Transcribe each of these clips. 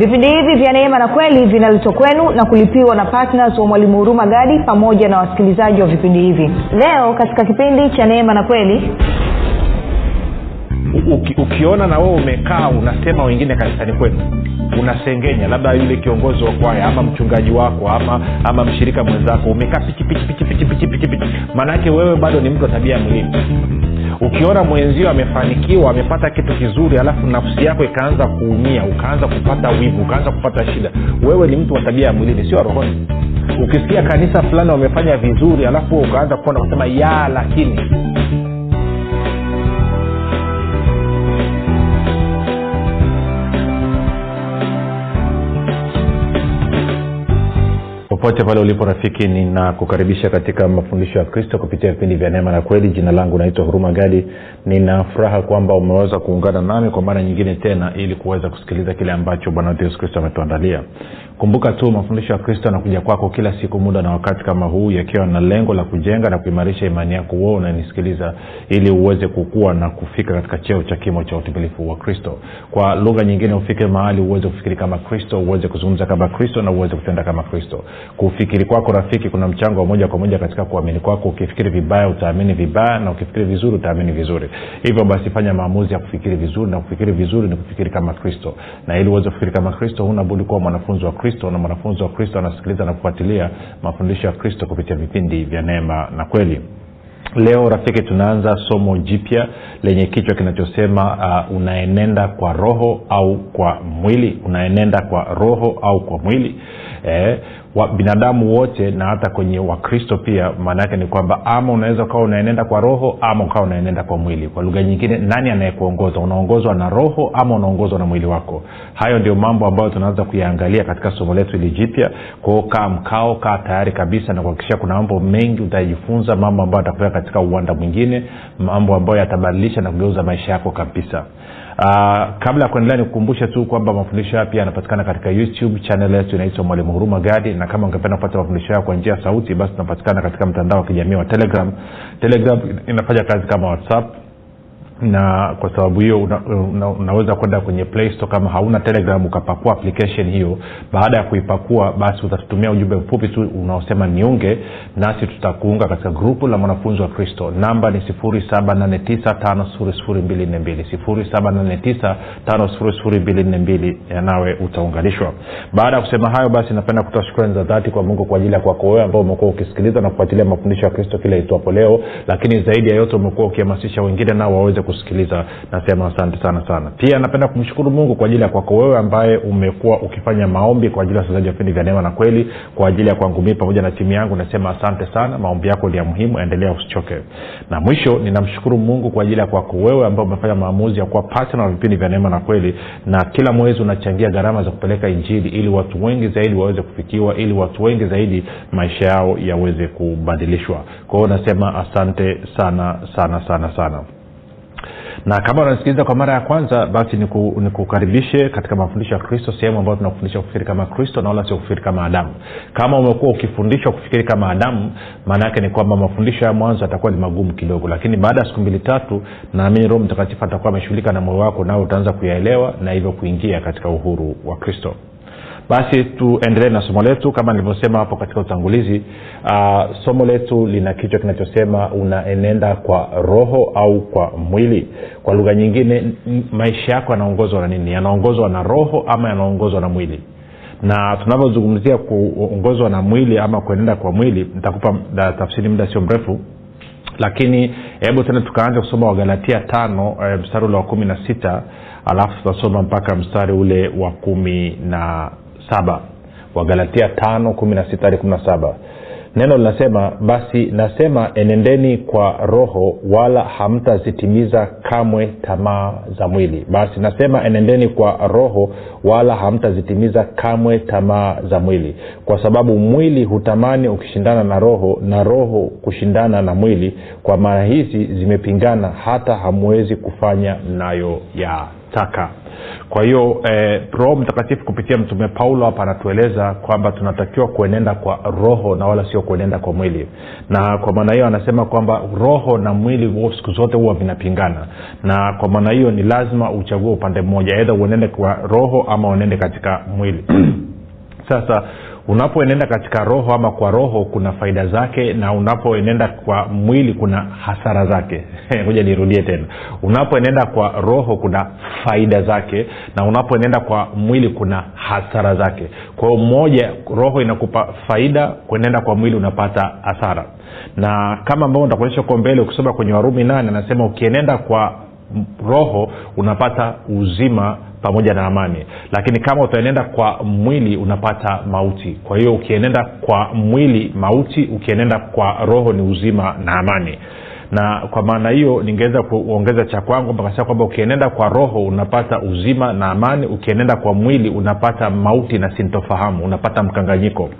vipindi hivi vya neema na kweli vinaletwa kwenu na kulipiwa na ptns wa mwalimu huruma gadi pamoja na wasikilizaji wa vipindi hivi. Leo katika kipindi cha neema na kweli Uki, ukiona na wewe umekaa unasema wengine kanisani kwenu unasengenya labda yule kiongozi wa kwaya ama mchungaji wako ama ama mshirika mwenzako umekaa pichipichipichipichipichipichi maanaake wewe bado ni mtu wa tabia ya mwilini ukiona mwenzio amefanikiwa amepata kitu kizuri alafu nafsi yako ikaanza kuumia ukaanza kupata wivu ukaanza kupata shida wewe ni mtu wa tabia ya mwilini sio rohoni. Ukisikia kanisa fulani wamefanya vizuri alafu ukaanza kuona kusema ya lakini popote pale ulipo rafiki ninakukaribisha katika mafundisho ya kristo kupitia vipindi vya neema na kweli. Jina langu naitwa huruma gadi nina furaha kwamba umeweza kuungana nami kwa mara nyingine tena ili kuweza kusikiliza kile ambacho bwana yesu kristo ametuandalia. Kumbuka tu mafundisho ya kristo yanakuja kwako kila siku muda na wakati kama huu yakiwa na lengo la kujenga na kuimarisha imani yako wewe unanisikiliza ili uweze kukua na kufika katika cheo cha kimo cha utimilifu wa kristo. Kwa lugha nyingine ufike mahali uweze kufikiri kama kristo uweze kuzungumza kama kristo na uweze kutenda kama kristo kufikiri kwako rafiki kuna mchango wa moja kwa moja katika kuamini kwako. Ukifikiri vibaya utaamini vibaya na ukifikiri vizuri utaamini vizuri. Hivyo basi fanya maamuzi ya kufikiri vizuri na kufikiri vizuri ni kufikiri kama kristo. Na ili uweze kufikiri kama kristo huna budi kuwa mwanafunzi wa kristo na mwanafunzi wa kristo anasikiliza na kufuatilia mafundisho ya kristo kupitia vipindi vya neema na kweli. Leo rafiki tunaanza somo jipya lenye kichwa kinachosema uh, unaenenda kwa roho au kwa mwili. Unaenenda kwa roho au kwa mwili eh, wa binadamu wote na hata kwenye wakristo pia maana yake ni kwamba ama unaweza ukawa unaenenda kwa roho ama ukawa unaenenda kwa mwili. Kwa lugha nyingine nani anayekuongoza? Unaongozwa na roho ama unaongozwa na mwili wako? Hayo ndio mambo ambayo tunaanza kuyaangalia katika somo letu hili jipya. Kwao kaa mkao kaa tayari kabisa na kuhakikisha kuna mambo mengi utajifunza mambo ambayo atakupeleka katika uwanda mwingine mambo ambayo yatabadilisha na kugeuza maisha yako kabisa Uh, kabla ya kuendelea nikukumbushe tu kwamba mafundisho haya pia yanapatikana katika youtube chanel yetu inaitwa mwalimu huruma gadi na kama ungependa kupata mafundisho hayo kwa njia sauti basi tunapatikana katika mtandao wa kijamii wa telegram. Telegram inafanya kazi kama whatsapp na kwa sababu hiyo una, una, unaweza kwenda kwenye play store kama hauna telegram ukapakua application hiyo baada ya kuipakua basi utatutumia ujumbe mfupi tu unaosema niunge nasi tutakuunga katika grupu la mwanafunzi wa kristo. Namba ni 789 789 nawe utaunganishwa. Baada ya kusema hayo basi napenda kutoa shukrani za dhati kwa mungu kwa ajili ya kwako wewe ambao umekuwa ukisikiliza na kufuatilia mafundisho ya kristo kila itwapo leo lakini zaidi ya yote umekuwa ukihamasisha wengine nao waweze kusikiliza nasema asante sana sana. Pia napenda kumshukuru mungu kwa ajili ya kwako wewe ambaye umekuwa ukifanya maombi kwa ajili ya wasikilizaji wa vipindi vya neema na kweli kwa ajili ya kwangu pamoja na timu yangu nasema asante sana. Maombi yako ni ya muhimu endelea usichoke. Na mwisho ninamshukuru mungu kwa ajili ya kwako wewe ambao umefanya maamuzi ya kuwa patna wa vipindi vya neema na kweli na kila mwezi unachangia gharama za kupeleka injili ili watu wengi zaidi waweze kufikiwa ili watu wengi zaidi maisha yao yaweze kubadilishwa. Kwa hiyo nasema asante sana sana sana sana na kama unasikiliza kwa mara ya kwanza basi nikukaribishe niku katika mafundisho ya kristo sehemu ambayo tunakufundisha kufikiri kama kristo na wala sio kufikiri kama adamu. Kama umekuwa ukifundishwa kufikiri kama adamu maana yake ni kwamba mafundisho ya mwanzo yatakuwa ni magumu kidogo. Lakini baada ya siku mbili tatu naamini roho mtakatifu atakuwa ameshughulika na moyo wako nao utaanza kuyaelewa na hivyo kuingia katika uhuru wa kristo basi tuendelee na somo letu. Kama nilivyosema hapo katika utangulizi uh, somo letu lina kichwa kinachosema unaenenda kwa roho au kwa mwili. Kwa lugha nyingine maisha yako yanaongozwa na nini? Yanaongozwa na roho ama yanaongozwa na mwili? Na tunavyozungumzia kuongozwa na mwili ama kuenenda kwa mwili nitakupa tafsiri muda sio mrefu. Lakini hebu tena tukaanza kusoma wagalatia tano e, mstari ule wa kumi na sita alafu tutasoma mpaka mstari ule wa kumi na saba. Wagalatia tano kumi neno linasema basi nasema enendeni kwa roho wala hamtazitimiza kamwe tamaa za mwili. Basi nasema enendeni kwa roho wala hamtazitimiza kamwe tamaa za mwili. Kwa sababu mwili hutamani ukishindana na roho na roho kushindana na mwili. Kwa maana hizi zimepingana hata hamwezi kufanya mnayo ya anataka kwa hiyo eh, roho mtakatifu kupitia mtume paulo hapa anatueleza kwamba tunatakiwa kuenenda kwa roho na wala sio kuenenda kwa mwili. Na kwa maana hiyo anasema kwamba roho na mwili siku zote huwa vinapingana. Na kwa maana hiyo ni lazima uchague upande mmoja edha uenende kwa roho ama uenende katika mwili. Sasa unapoenenda katika roho ama kwa roho kuna faida zake na unapoenenda kwa mwili kuna hasara zake. Moja nirudie tena. Unapoenenda kwa roho kuna faida zake na unapoenenda kwa mwili kuna hasara zake. Kwao moja roho inakupa faida kuenenda kwa mwili unapata hasara. Na kama ambavyo nitakuonyesha uko mbele ukisoma kwenye warumi nane anasema ukienenda kwa roho unapata uzima pamoja na amani. Lakini kama utaenenda kwa mwili unapata mauti. Kwa hiyo ukienenda kwa mwili mauti ukienenda kwa roho ni uzima na amani. Na kwa maana hiyo ningeweza kuongeza cha kwangu pakasema kwamba ukienenda kwa roho unapata uzima na amani. Ukienenda kwa mwili unapata mauti na sintofahamu unapata mkanganyiko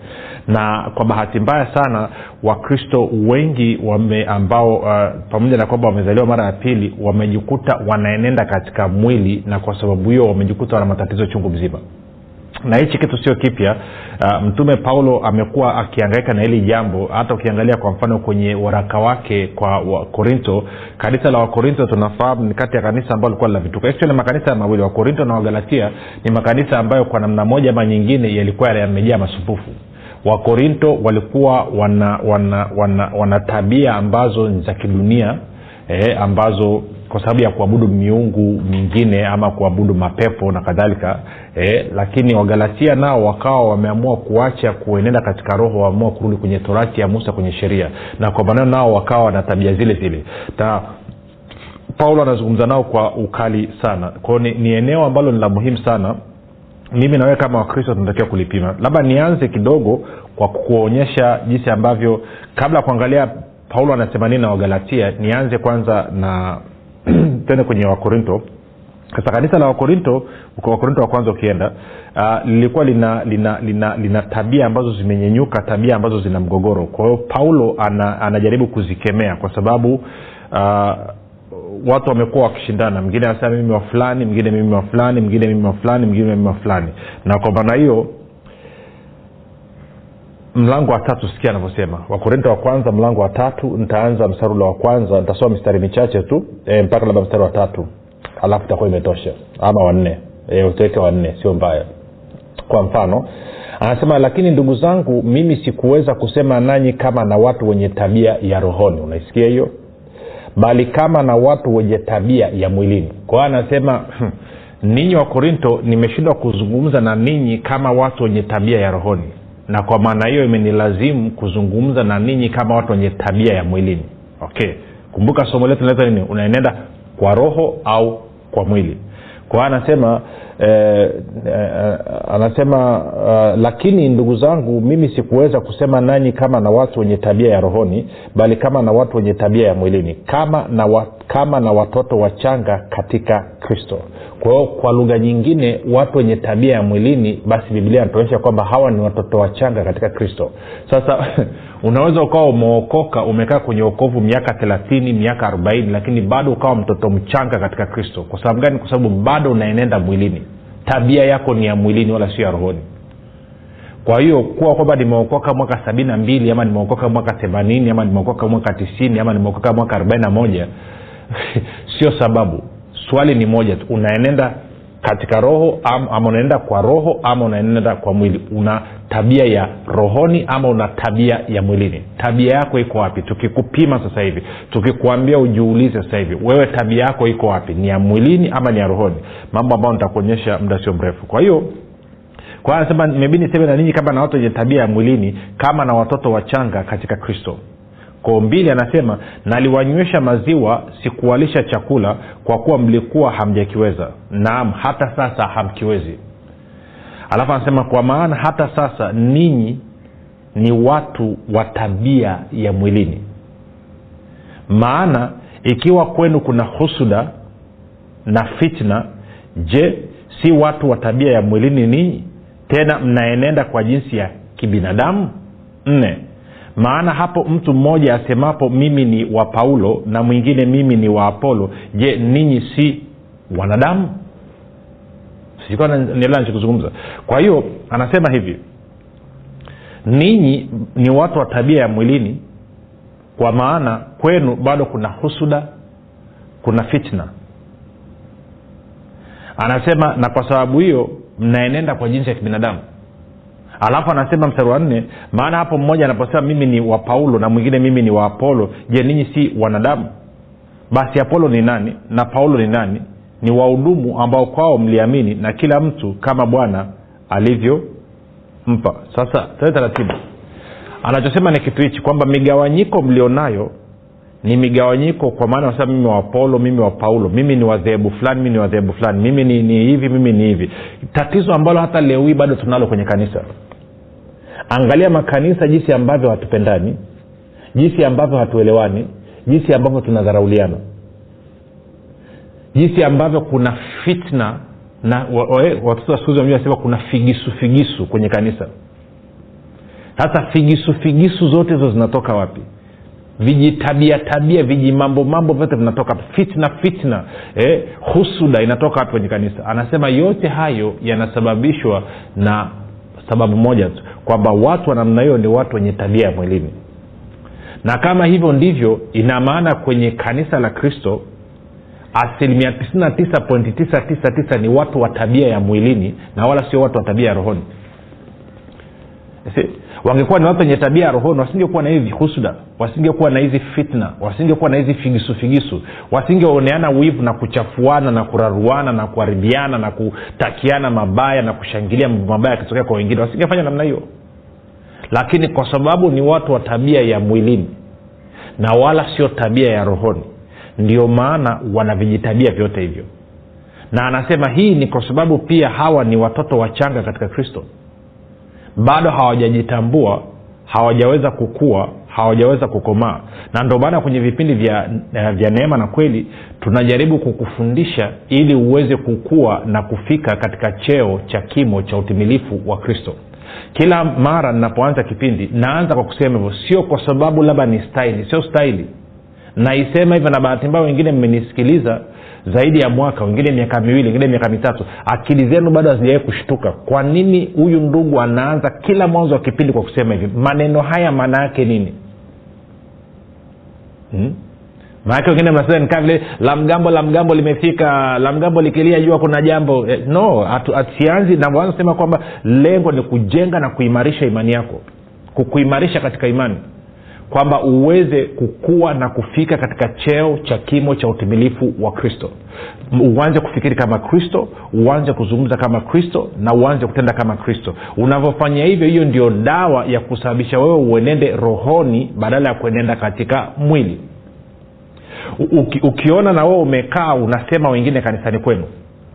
na kwa bahati mbaya sana wakristo wengi wame ambao uh, pamoja na kwamba wamezaliwa mara ya pili wamejikuta wanaenenda katika mwili na kwa sababu hiyo wamejikuta wana matatizo chungu mzima. Na hichi kitu sio kipya. Uh, mtume paulo amekuwa akiangaika na hili jambo. Hata ukiangalia kwa mfano kwenye waraka wake kwa wakorinto kanisa la wakorinto tunafahamu ni kati ya kanisa ambao likuwa lina vituko. Actually makanisa mawili wakorinto na wagalatia ni makanisa ambayo kwa namna moja ama nyingine yalikuwa yamejaa masumbufu wakorinto walikuwa wana wana wana, wana tabia ambazo ni za kidunia eh, ambazo kwa sababu ya kuabudu miungu mingine ama kuabudu mapepo na kadhalika eh, lakini wagalatia nao wakawa wameamua kuacha kuenenda katika roho waamua kurudi kwenye torati ya musa kwenye sheria. Na kwa maneno nao wakawa wana tabia zile zile. Na paulo anazungumza nao kwa ukali sana. Kwao ni, ni eneo ambalo ni la muhimu sana mimi nawewe kama wakristo tunatakiwa kulipima. Labda nianze kidogo kwa kuonyesha jinsi ambavyo kabla ya kuangalia paulo anasema nini na wagalatia nianze kwanza na tende kwenye wakorinto. Sasa kanisa la wakorinto wakorinto wa kwanza ukienda uh, lilikuwa lina lina lina lina tabia ambazo zimenyenyuka tabia ambazo zina mgogoro. Kwa hiyo paulo ana, anajaribu kuzikemea kwa sababu uh, watu wamekuwa wakishindana. Mwingine anasema mimi wa fulani mwingine mimi wa fulani mwingine mimi wa fulani mwingine mimi wa fulani. Na kwa maana hiyo mlango wa tatu sikia anavyosema. Wakorinto wa kwanza mlango wa tatu nitaanza msarula wa kwanza nitasoma mistari michache tu e, mpaka labda mstari wa tatu. Alafu itakuwa imetosha. Ama wanne e, utaweke wanne sio mbaya. Kwa mfano anasema lakini ndugu zangu mimi sikuweza kusema nanyi kama na watu wenye tabia ya rohoni. Unaisikia hiyo bali kama na watu wenye tabia ya mwilini. Kwa anasema ninyi wa korinto nimeshindwa kuzungumza na ninyi kama watu wenye tabia ya rohoni. Na kwa maana hiyo imenilazimu kuzungumza na ninyi kama watu wenye tabia ya mwilini. Okay. Kumbuka somo letu nini? Unaenenda kwa roho au kwa mwili kwa anasema eh, eh, anasema uh, lakini ndugu zangu mimi sikuweza kusema nanyi kama na watu wenye tabia ya rohoni bali kama na watu wenye tabia ya mwilini kama na, wa, kama na watoto wachanga katika kristo. Kwa hiyo kwa lugha nyingine watu wenye tabia ya mwilini basi biblia anatuonyesha kwamba hawa ni watoto wachanga katika kristo. Sasa unaweza ukawa umeokoka umekaa kwenye okovu miaka thelathini miaka arobaini lakini bado ukawa mtoto mchanga katika kristo. Kwa sababu gani? Kwa sababu bado unaenenda mwilini. Tabia yako ni ya mwilini wala sio ya rohoni. Kwa hiyo kuwa kwamba nimeokoka mwaka sabini mbili ama nimeokoka mwaka themanini ama nimeokoka mwaka tisini ama nimeokoka mwaka arobaini na moja sio sababu. Swali ni moja tu. Unaenenda katika roho ama, ama kwa roho ama unaenenda kwa mwili. Una tabia ya rohoni ama una tabia ya mwilini? Tabia yako iko wapi? Tukikupima sasa hivi tukikuambia ujiulize sasa hivi wewe tabia yako iko wapi? Ni ya mwilini ama ni ya rohoni? Mambo ambayo nitakuonyesha muda sio mrefu. Kwa hiyo kwa hiyo anasema imebidi niseme na ninyi kama na watu wenye tabia ya mwilini kama na watoto wachanga katika kristo. Koo mbili anasema naliwanywesha maziwa sikuwalisha chakula kwa kuwa mlikuwa hamjakiweza. Naam hata sasa hamkiwezi alafu anasema kwa maana hata sasa ninyi ni watu wa tabia ya mwilini. Maana ikiwa kwenu kuna husuda na fitna je si watu wa tabia ya mwilini ninyi tena mnaenenda kwa jinsi ya kibinadamu? Nne. Maana hapo mtu mmoja asemapo mimi ni wa paulo na mwingine mimi ni wa apolo je ninyi si wanadamu nielewa nachokizungumza kwa hiyo anasema hivi ninyi ni watu wa tabia ya mwilini kwa maana kwenu bado kuna husuda kuna fitna. Anasema na kwa sababu hiyo mnaenenda kwa jinsi ya kibinadamu. Alafu anasema mstari wa nne maana hapo mmoja anaposema mimi ni wa paulo na mwingine mimi ni wa apolo je ninyi si wanadamu? Basi apolo ni nani na paulo ni nani ni wahudumu ambao kwao mliamini na kila mtu kama bwana alivyompa. Sasa tee taratibu. Anachosema ni kitu hichi kwamba migawanyiko mlionayo ni migawanyiko kwa maana nasema mimi wa apolo mimi wa paulo mimi ni wadhehebu fulani mimi ni wadhehebu fulani mimi ni, ni hivi mimi ni hivi. Tatizo ambalo hata leo hii bado tunalo kwenye kanisa. Angalia makanisa jinsi ambavyo hatupendani jinsi ambavyo hatuelewani jinsi ambavyo tunadharauliana jinsi ambavyo kuna fitna na watoto wa siku kuna figisu figisu kwenye kanisa. Sasa figisu figisu zote hizo zinatoka wapi? Vijitabia tabia vijimambo mambo vyote vinatoka fitna fitna. Eh, husuda inatoka wapi kwenye kanisa? Anasema yote hayo yanasababishwa na sababu moja tu kwamba watu wa namna hiyo ni watu wenye tabia ya mwilini. Na kama hivyo ndivyo ina maana kwenye kanisa la kristo asilimia 99.999 ni watu wa tabia ya mwilini na wala sio watu wa tabia ya rohoni. Wangekuwa ni watu wenye tabia ya rohoni wasingekuwa na hivi husuda wasingekuwa na hizi fitna wasingekuwa na hizi figisu figisu wasingeoneana wivu na kuchafuana na kuraruana na kuharibiana na kutakiana mabaya na kushangilia mambo mabaya yakitokea kwa wengine. Wasingefanya namna hiyo. Lakini kwa sababu ni watu wa tabia ya mwilini na wala sio tabia ya rohoni ndio maana wanavijitabia vyote hivyo. Na anasema hii ni kwa sababu pia hawa ni watoto wachanga katika kristo. Bado hawajajitambua hawajaweza kukua hawajaweza kukomaa. Na ndio maana kwenye vipindi vya, vya neema na kweli tunajaribu kukufundisha ili uweze kukua na kufika katika cheo cha kimo cha utimilifu wa kristo. Kila mara ninapoanza kipindi naanza kwa kusema hivyo sio kwa sababu labda ni staili sio staili naisema hivyo na bahati mbaya wengine mmenisikiliza zaidi ya mwaka wengine miaka miwili wengine miaka mitatu. Akili zenu bado hazijawai kushtuka. Kwa nini huyu ndugu anaanza kila mwanzo wa kipindi kwa kusema hivi? Maneno haya maana yake nini? Hmm? maanake wengine mnasema nikaa vile la mgambo la mgambo limefika la mgambo likilia jua kuna jambo. Eh, no sianzi navyoanza sema kwamba lengo ni kujenga na kuimarisha imani yako kukuimarisha katika imani kwamba uweze kukua na kufika katika cheo cha kimo cha utimilifu wa kristo. Uanze kufikiri kama kristo uanze kuzungumza kama kristo na uanze kutenda kama kristo. Unavyofanya hivyo hiyo ndio dawa ya kusababisha wewe uenende rohoni badala ya kuenenda katika mwili. Uki, ukiona na wewe umekaa unasema wengine kanisani kwenu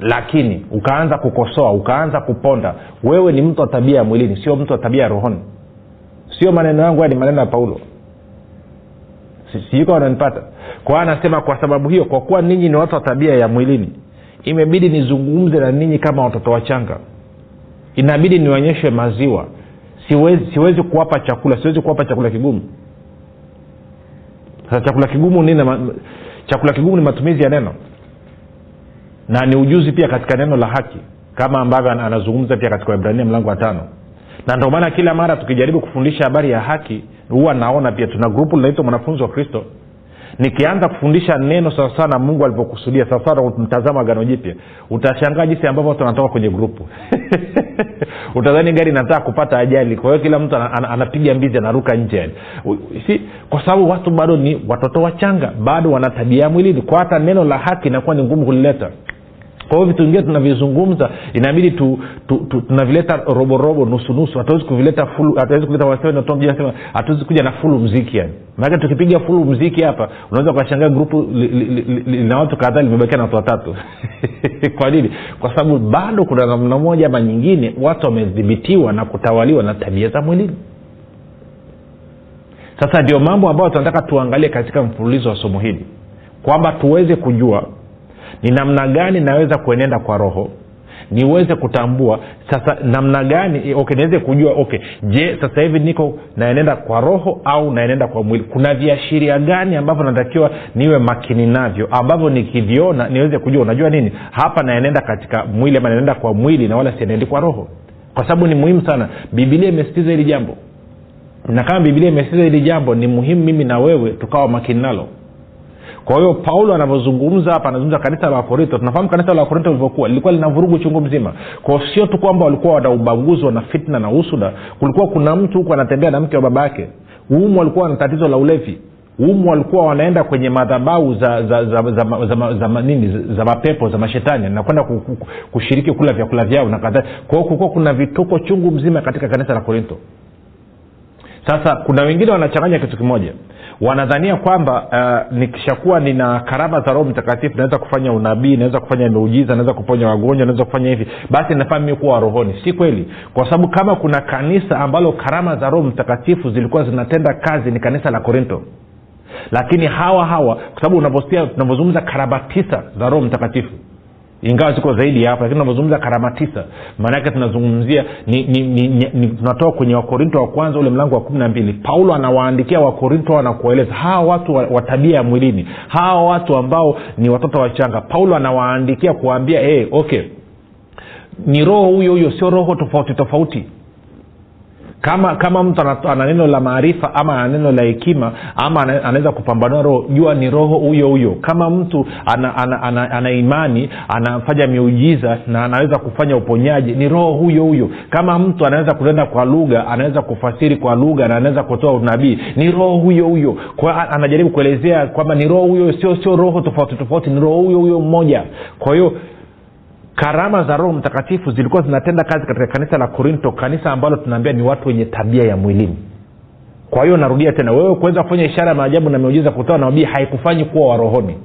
lakini ukaanza kukosoa ukaanza kuponda wewe ni mtu wa tabia ya mwilini sio mtu wa tabia ya rohoni. Sio maneno yangu ni maneno ya paulo. Siiko wananipata kwa anasema kwa sababu hiyo kwa kuwa ninyi ni watu wa tabia ya mwilini imebidi nizungumze na ninyi kama watoto wachanga. Inabidi nionyeshe maziwa. Siwezi, siwezi kuwapa chakula siwezi kuwapa chakula kigumu. Chakula kigumu nini chakula kigumu ni matumizi ya neno na ni ujuzi pia katika neno la haki kama ambavyo anazungumza pia katika ibrania mlango wa tano. Na ndio maana kila mara tukijaribu kufundisha habari ya haki huwa naona pia tuna grupu linaitwa mwanafunzi wa kristo. Nikianza kufundisha neno sawasawa na mungu alivyokusudia sawasawa mtazamo agano jipya utashangaa jinsi ambavyo watu wanatoka kwenye grupu. Utadhani gari inataka kupata ajali kwa hiyo kila mtu anapiga mbizi anaruka nje si kwa sababu watu bado ni watoto wachanga bado wana tabia mwilini. Kwa hata neno la haki inakuwa ni ngumu kulileta kwa hiyo vitu vingine tunavizungumza inabidi tu, tu, tu, tunavileta roborobo nusunusu hatuwezi kuvileta hatuwezi kuleta hatuwezi kuja na fulu mziki yani. Maanake tukipiga fulu mziki hapa unaweza ukashangaa grupu lina watu kadhaa limebakia na watu watatu. Kwa nini? Kwa sababu bado kuna namna moja ama nyingine watu wamedhibitiwa na kutawaliwa na tabia za mwilini. Sasa ndio mambo ambayo tunataka tuangalie katika mfululizo wa somo hili. Kwamba tuweze kujua ni namna gani naweza kuenenda kwa roho? Niweze kutambua sasa namna gani okay niweze kujua okay je sasa hivi niko naenenda kwa roho au naenenda kwa mwili? Kuna viashiria gani ambavyo natakiwa niwe makini navyo ambavyo nikiviona niweze kujua? Unajua nini? Hapa naenenda katika mwili ama naenenda kwa mwili na wala sienendi kwa roho. Kwa sababu ni muhimu sana. Bibilia imesitiza hili jambo. Na kama bibilia imesitiza hili jambo ni muhimu mimi na wewe tukawa makini nalo kwa hiyo paulo anavyozungumza hapa anazungumza kanisa la wakorinto. Tunafahamu kanisa la wakorinto lilivyokuwa lilikuwa lina vurugu chungu mzima. Kwao sio tu kwamba walikuwa wana ubaguzi wana fitna na usuda. Kulikuwa kuna mtu huku anatembea na mke wa baba yake. Umu walikuwa na tatizo la ulevi. Umu walikuwa wanaenda kwenye madhabau za za za, za, za, za, za, nini za mapepo za mashetani. Nakwenda kushiriki kula vyakula vyao na kadhaa kwao kulikuwa kuna vituko chungu mzima katika kanisa la korinto. Sasa kuna wengine wanachanganya kitu kimoja wanadhania kwamba uh, nikishakuwa nina karama za roho mtakatifu naweza kufanya unabii naweza kufanya miujiza naweza kuponya wagonjwa naweza kufanya hivi basi nafaa mimi kuwa rohoni. Si kweli. Kwa sababu kama kuna kanisa ambalo karama za roho mtakatifu zilikuwa zinatenda kazi ni kanisa la korinto. Lakini hawa hawa kwa sababu tunavyozungumza karama tisa za roho mtakatifu ingawa ziko zaidi ya hapa lakini tunazungumza karama tisa maanaake tunazungumzia ni, tunatoka kwenye wakorinto wa kwanza ule mlango wa kumi na mbili. Paulo anawaandikia wakorinto na kuwaeleza hawa watu wa, wa tabia ya mwilini hawa watu ambao ni watoto wachanga. Paulo anawaandikia kuwaambia hey, okay. Ni roho huyo huyo sio roho tofauti tofauti kama kama mtu ana neno la maarifa ama ana neno la hekima ama anaweza kupambanua roho jua ni roho huyo huyo. Kama mtu ana, ana, ana, ana imani anafanya miujiza na anaweza kufanya uponyaji ni roho huyo huyo. Kama mtu anaweza kunena kwa lugha anaweza kufasiri kwa lugha na anaweza kutoa unabii ni roho huyo huyo. Kwa anajaribu kuelezea kwamba ni roho huyo sio sio roho tofauti tofauti ni roho huyo huyo mmoja. Kwa hiyo karama za roho mtakatifu zilikuwa zinatenda kazi katika kanisa la korinto kanisa ambalo tunaambia ni watu wenye tabia ya mwilini. Kwa hiyo narudia tena wewe kuweza kufanya ishara ya maajabu na miujiza kutoa nabii haikufanyi kuwa warohoni.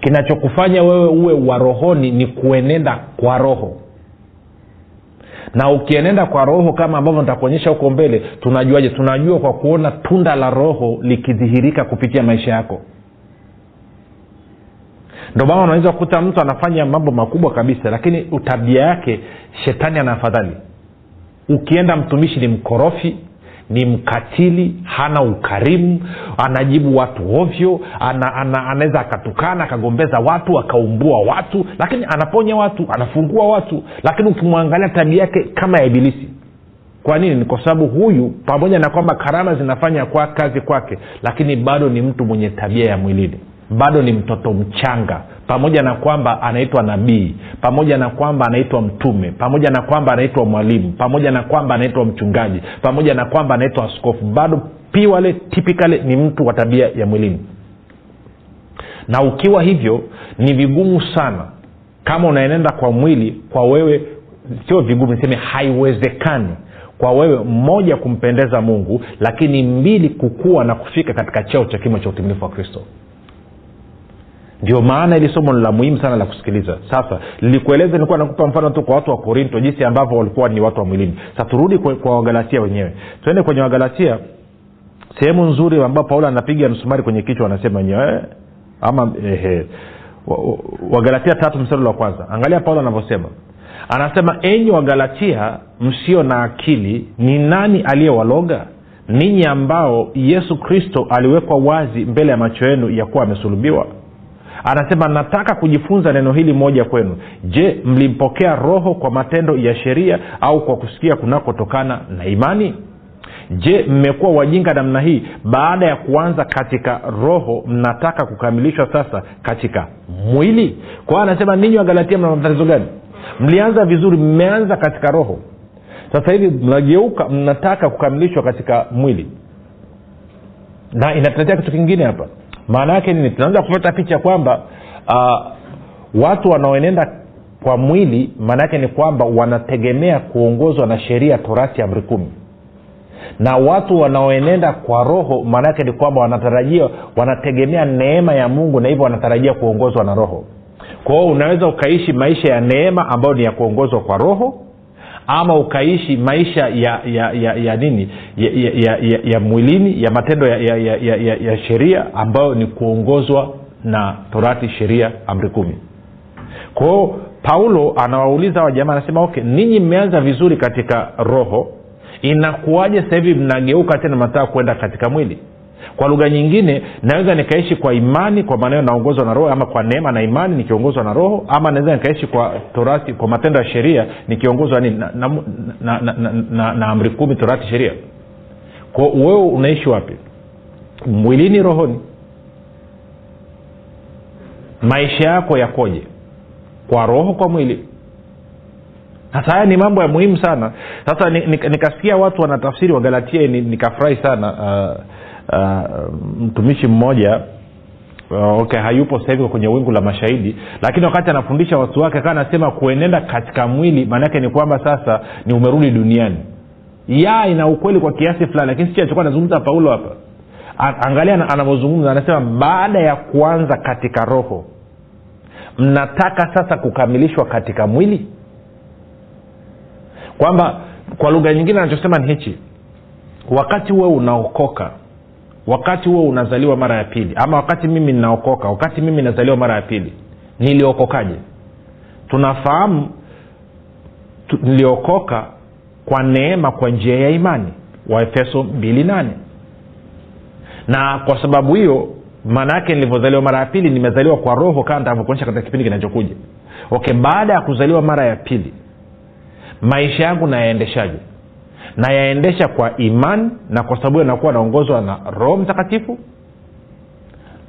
Kinachokufanya wewe uwe warohoni ni kuenenda kwa roho. Na ukienenda kwa roho kama ambavyo nitakuonyesha huko mbele tunajuaje? Tunajua kwa kuona tunda la roho likidhihirika kupitia maisha yako ndio maana unaweza kukuta mtu anafanya mambo makubwa kabisa lakini tabia yake shetani ana afadhali ukienda mtumishi ni mkorofi ni mkatili hana ukarimu anajibu watu ovyo ana, ana, anaweza akatukana akagombeza watu akaumbua watu lakini anaponya watu anafungua watu. Lakini ukimwangalia tabia yake kama ya ibilisi. Kwa nini? Ni kwa sababu huyu pamoja na kwamba karama zinafanya kwa kazi kwake lakini bado ni mtu mwenye tabia ya mwilini bado ni mtoto mchanga pamoja na kwamba anaitwa nabii pamoja na kwamba anaitwa mtume pamoja na kwamba anaitwa mwalimu pamoja na kwamba anaitwa mchungaji pamoja na kwamba anaitwa askofu bado piwale tipikale ni mtu wa tabia ya mwilini. Na ukiwa hivyo ni vigumu sana kama unaenenda kwa mwili kwa wewe sio vigumu niseme haiwezekani kwa wewe mmoja kumpendeza mungu lakini mbili kukua na kufika katika cheo cha kimo cha utimilifu wa kristo ndio maana ili somo la muhimu sana la kusikiliza. Sasa lilikueleza nilikuwa nakupa mfano tu kwa watu wa korinto jinsi ambavyo walikuwa ni watu wa mwilini. Sa turudi kwa, wagalatia wenyewe. Tuende kwenye wagalatia sehemu nzuri ambao paulo anapiga msumari kwenye kichwa anasema wenyewe ama ehe wagalatia tatu mstari wa kwanza. Angalia paulo anavyosema. Anasema enyi wagalatia msio na akili ni nani aliyewaloga? Ninyi ambao yesu kristo aliwekwa wazi mbele ya macho yenu ya kuwa amesulubiwa anasema nataka kujifunza neno hili moja kwenu. Je mlimpokea roho kwa matendo ya sheria au kwa kusikia kunakotokana na imani? Je mmekuwa wajinga namna hii? Baada ya kuanza katika roho mnataka kukamilishwa sasa katika mwili? Kwa hiyo anasema ninyi wagalatia mna matatizo gani? Mlianza vizuri mmeanza katika roho. Sasa hivi mnageuka mnataka kukamilishwa katika mwili. Na inatuletea kitu kingine hapa maana yake nini? Tunaanza kupata picha kwamba uh, watu wanaoenenda kwa mwili maana yake ni kwamba wanategemea kuongozwa na sheria torati amri kumi. Na watu wanaoenenda kwa roho maana yake ni kwamba wanatarajia wanategemea neema ya mungu na hivyo wanatarajia kuongozwa na roho. Kwa hiyo unaweza ukaishi maisha ya neema ambayo ni ya kuongozwa kwa roho ama ukaishi maisha ya ya ya, ya nini? Ya, ya, ya, ya, ya mwilini ya matendo ya, ya, ya, ya, ya, ya sheria ambayo ni kuongozwa na torati sheria amri kumi. Kwao paulo anawauliza hawa jamaa anasema okay ninyi mmeanza vizuri katika roho inakuwaje sasa hivi mnageuka tena mnataka kwenda katika mwili kwa lugha nyingine naweza nikaishi kwa imani kwa maneno naongozwa na roho ama kwa neema na imani nikiongozwa na roho ama naweza nikaishi kwa torati kwa matendo ya sheria nikiongozwa nini? Na, na, na, na, na, na, na amri kumi torati sheria. Kwa wewe unaishi wapi? Mwilini rohoni? Maisha yako yakoje? Kwa roho kwa mwili? Sasa haya ni mambo ya muhimu sana. Sasa nikasikia watu wanatafsiri wagalatia nikafurahi sana uh, uh, mtumishi mmoja uh, okay hayupo sahivi kwenye wingu la mashahidi lakini wakati anafundisha watu wake kaa anasema kuenenda katika mwili maanaake ni kwamba sasa ni umerudi duniani. Ya ina ukweli kwa kiasi fulani lakini sichi alichokuwa anazungumza paulo hapa. Angalia anavyozungumza anasema baada ya kuanza katika roho mnataka sasa kukamilishwa katika mwili? Kwamba kwa lugha nyingine anachosema ni hichi wakati huwe unaokoka wakati huo unazaliwa mara ya pili. Ama wakati mimi ninaokoka wakati mimi nazaliwa mara ya pili niliokokaje? Tunafahamu tu, niliokoka kwa neema kwa njia ya imani. Waefeso 28 na kwa sababu hiyo maana yake nilivyozaliwa mara ya pili nimezaliwa kwa roho kama nitavyokuonyesha katika kipindi kinachokuja. Okay baada ya kuzaliwa mara ya pili maisha yangu nayaendeshaje nayaendesha kwa imani na kwa sababu yanakuwa naongozwa na roho mtakatifu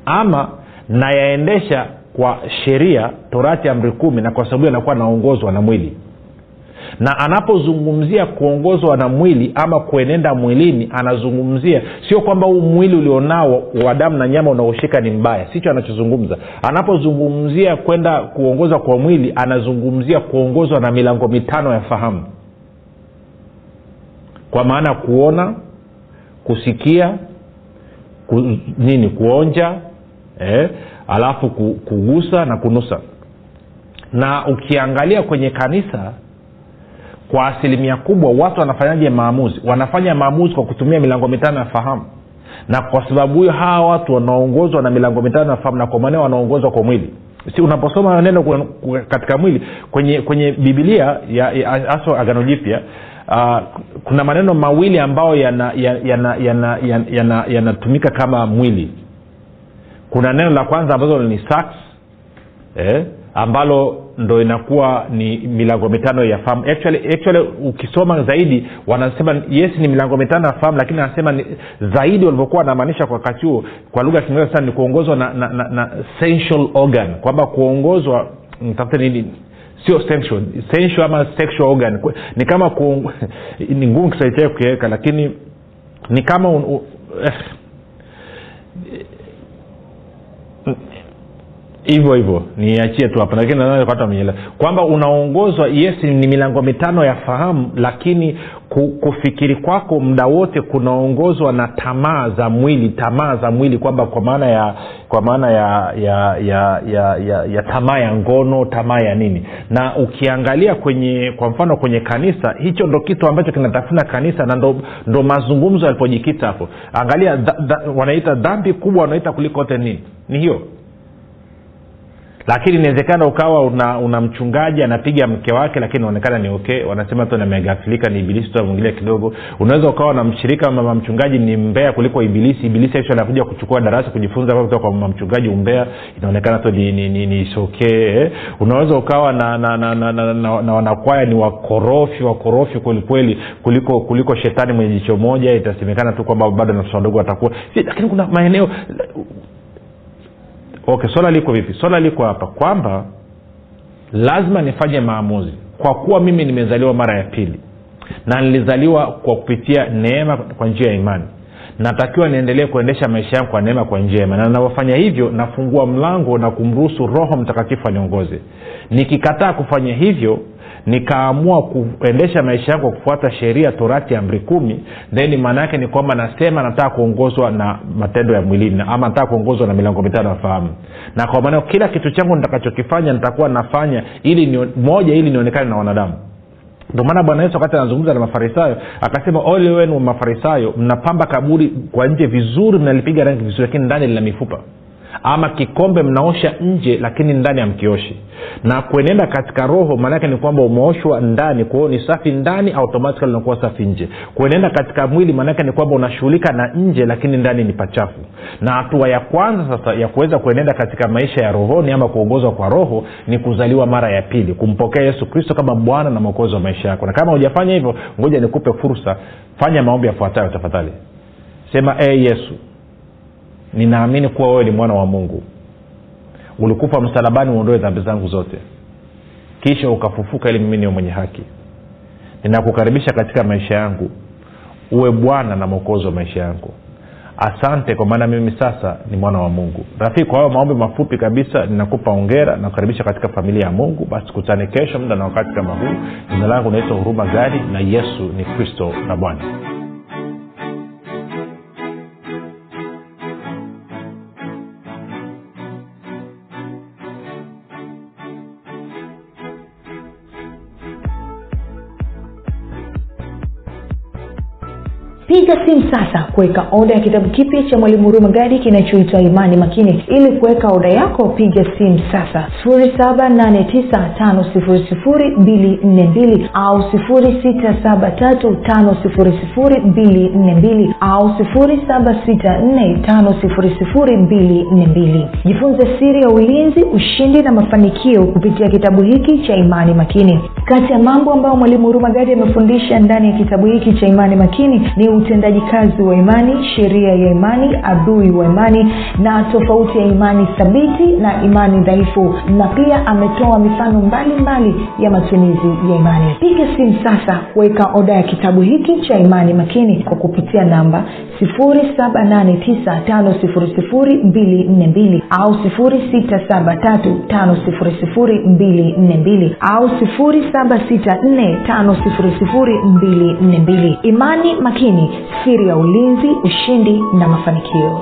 ama nayaendesha kwa sheria torati amri kumi na kwa sababu yanakuwa naongozwa na mwili. Na anapozungumzia kuongozwa na mwili ama kuenenda mwilini anazungumzia sio kwamba huu mwili ulionao wa damu na nyama unaoshika ni mbaya sicho anachozungumza. Anapozungumzia kwenda kuongozwa kwa mwili anazungumzia kuongozwa na milango mitano ya fahamu kwa maana kuona kusikia ku, nini kuonja eh, alafu kugusa na kunusa. Na ukiangalia kwenye kanisa kwa asilimia kubwa watu wanafanyaje maamuzi? Wanafanya maamuzi kwa kutumia milango mitano ya fahamu. Na kwa sababu hiyo hawa watu wanaongozwa na milango mitano ya fahamu na kwa maneo wanaongozwa kwa mwili. Si unaposoma neno katika mwili kwenye kwenye bibilia hasa agano jipya uh, kuna maneno mawili ambayo yanatumika yana, yana, yana, yana, yana kama mwili. Kuna neno la kwanza ambazo ni sax eh, ambalo ndo inakuwa ni milango mitano ya fahamu actually, actually ukisoma zaidi wanasema yes ni milango mitano ya fahamu lakini anasema zaidi walivyokuwa wanamaanisha kwa wakati huo kwa lugha ya kiingereza sana ni kuongozwa na, na, na, na organ kwamba kuongozwa mtafute nini sio sensual, sensual ama sexual organ. Ni kama ku, ni ngumu chake kukiweka lakini ni kama un, u, eh, hivyo hivyo. Niachie tu hapa lakini nadhani watu wamenyelewa kwamba unaongozwa yes ni milango mitano ya fahamu lakini kufikiri kwako muda wote kunaongozwa na tamaa za mwili tamaa za mwili kwamba kwa maana ya kwa maana ya ya ya ya, ya, ya tamaa ya ngono tamaa ya nini. Na ukiangalia kwenye kwa mfano kwenye kanisa hicho ndo kitu ambacho kinatafuna kanisa na ndo, ndo mazungumzo yalipojikita hapo. Angalia dha, dha, wanaita dhambi kubwa wanaita kuliko wote nini. Ni hiyo lakini inawezekana ukawa una, una mchungaji anapiga mke wake lakini inaonekana ni okay. Wanasema tu namegafilika ni ibilisi tu amwingilia kidogo. Unaweza ukawa na mshirika mama mchungaji ni mbea kuliko ibilisi. Ibilisi actually anakuja kuchukua darasa kujifunza kutoka kwa mama mchungaji umbea inaonekana tu ni, ni, ni, ni isokee eh. unaweza ukawa na na, na, na, na, na, na wanakwaya ni wakorofi wakorofi kwelikweli kuliko kuliko shetani mwenye jicho moja. Itasemekana tu kwamba bado na watoto wadogo watakuwa lakini kuna maeneo okay swala liko vipi? Swala liko hapa kwamba lazima nifanye maamuzi. Kwa kuwa mimi nimezaliwa mara ya pili na nilizaliwa kwa kupitia neema kwa njia ya imani. Natakiwa niendelee kuendesha maisha yangu kwa neema kwa njema na navyofanya hivyo nafungua mlango na kumruhusu roho mtakatifu aniongoze. Nikikataa kufanya hivyo nikaamua kuendesha maisha yangu kwa kufuata sheria torati amri kumi. Then maana yake ni kwamba nasema nataka kuongozwa na matendo ya mwilini ama nataka kuongozwa na milango mitano ya fahamu. Na kwa maana kila kitu changu nitakachokifanya nitakuwa nafanya ili ni, moja ili nionekane na wanadamu. Ndio maana bwana yesu wakati anazungumza na mafarisayo akasema ole wenu mafarisayo mnapamba kaburi kwa nje vizuri mnalipiga rangi vizuri lakini ndani lina mifupa ama kikombe mnaosha nje lakini ndani hamkioshi na kuenenda katika roho maanaake ni kwamba umeoshwa ndani. Kwa ni safi ndani automatikali unakuwa safi nje. Kuenenda katika mwili maanaake ni kwamba unashughulika na nje lakini ndani ni pachafu. Na hatua ya kwanza sasa ya kuweza kuenenda katika maisha ya rohoni ama kuongozwa kwa roho ni kuzaliwa mara ya pili kumpokea yesu kristo kama bwana na mwokozi wa maisha yako. Na kama hujafanya hivyo ngoja nikupe fursa. Fanya maombi yafuatayo tafadhali. Sema e yesu ninaamini kuwa wewe ni mwana wa mungu. Ulikufa msalabani uondoe dhambi zangu zote. Kisha ukafufuka ili mimi niwe mwenye haki. Ninakukaribisha katika maisha yangu. Uwe bwana na mwokozi wa maisha yangu. Asante kwa maana mimi sasa ni mwana wa mungu. Rafiki kwa hayo maombi mafupi kabisa ninakupa ongera nakukaribisha katika familia ya mungu. Basi kutane kesho muda na wakati kama huu. Jina langu naitwa huruma gadi na yesu ni kristo na bwana piga simu sasa kuweka oda ya kitabu kipya cha mwalimu hurumagadi kinachoitwa imani makini. Ili kuweka oda yako piga simu sasa. 7895242 au 6735242 au 7645242 jifunze siri ya ulinzi ushindi na mafanikio kupitia kitabu hiki cha imani makini. Kati ya mambo ambayo mwalimu huruma gadi amefundisha ndani ya kitabu hiki cha imani makini ni utendaji kazi wa imani sheria ya imani adui wa imani na tofauti ya imani thabiti na imani dhaifu. Na pia ametoa mifano mbalimbali mbali ya matumizi ya imani. Piga simu sasa kuweka oda ya kitabu hiki cha imani makini kwa kupitia namba 7895242 au 6735242 au 7645242 imani makini siri ya ulinzi ushindi na mafanikio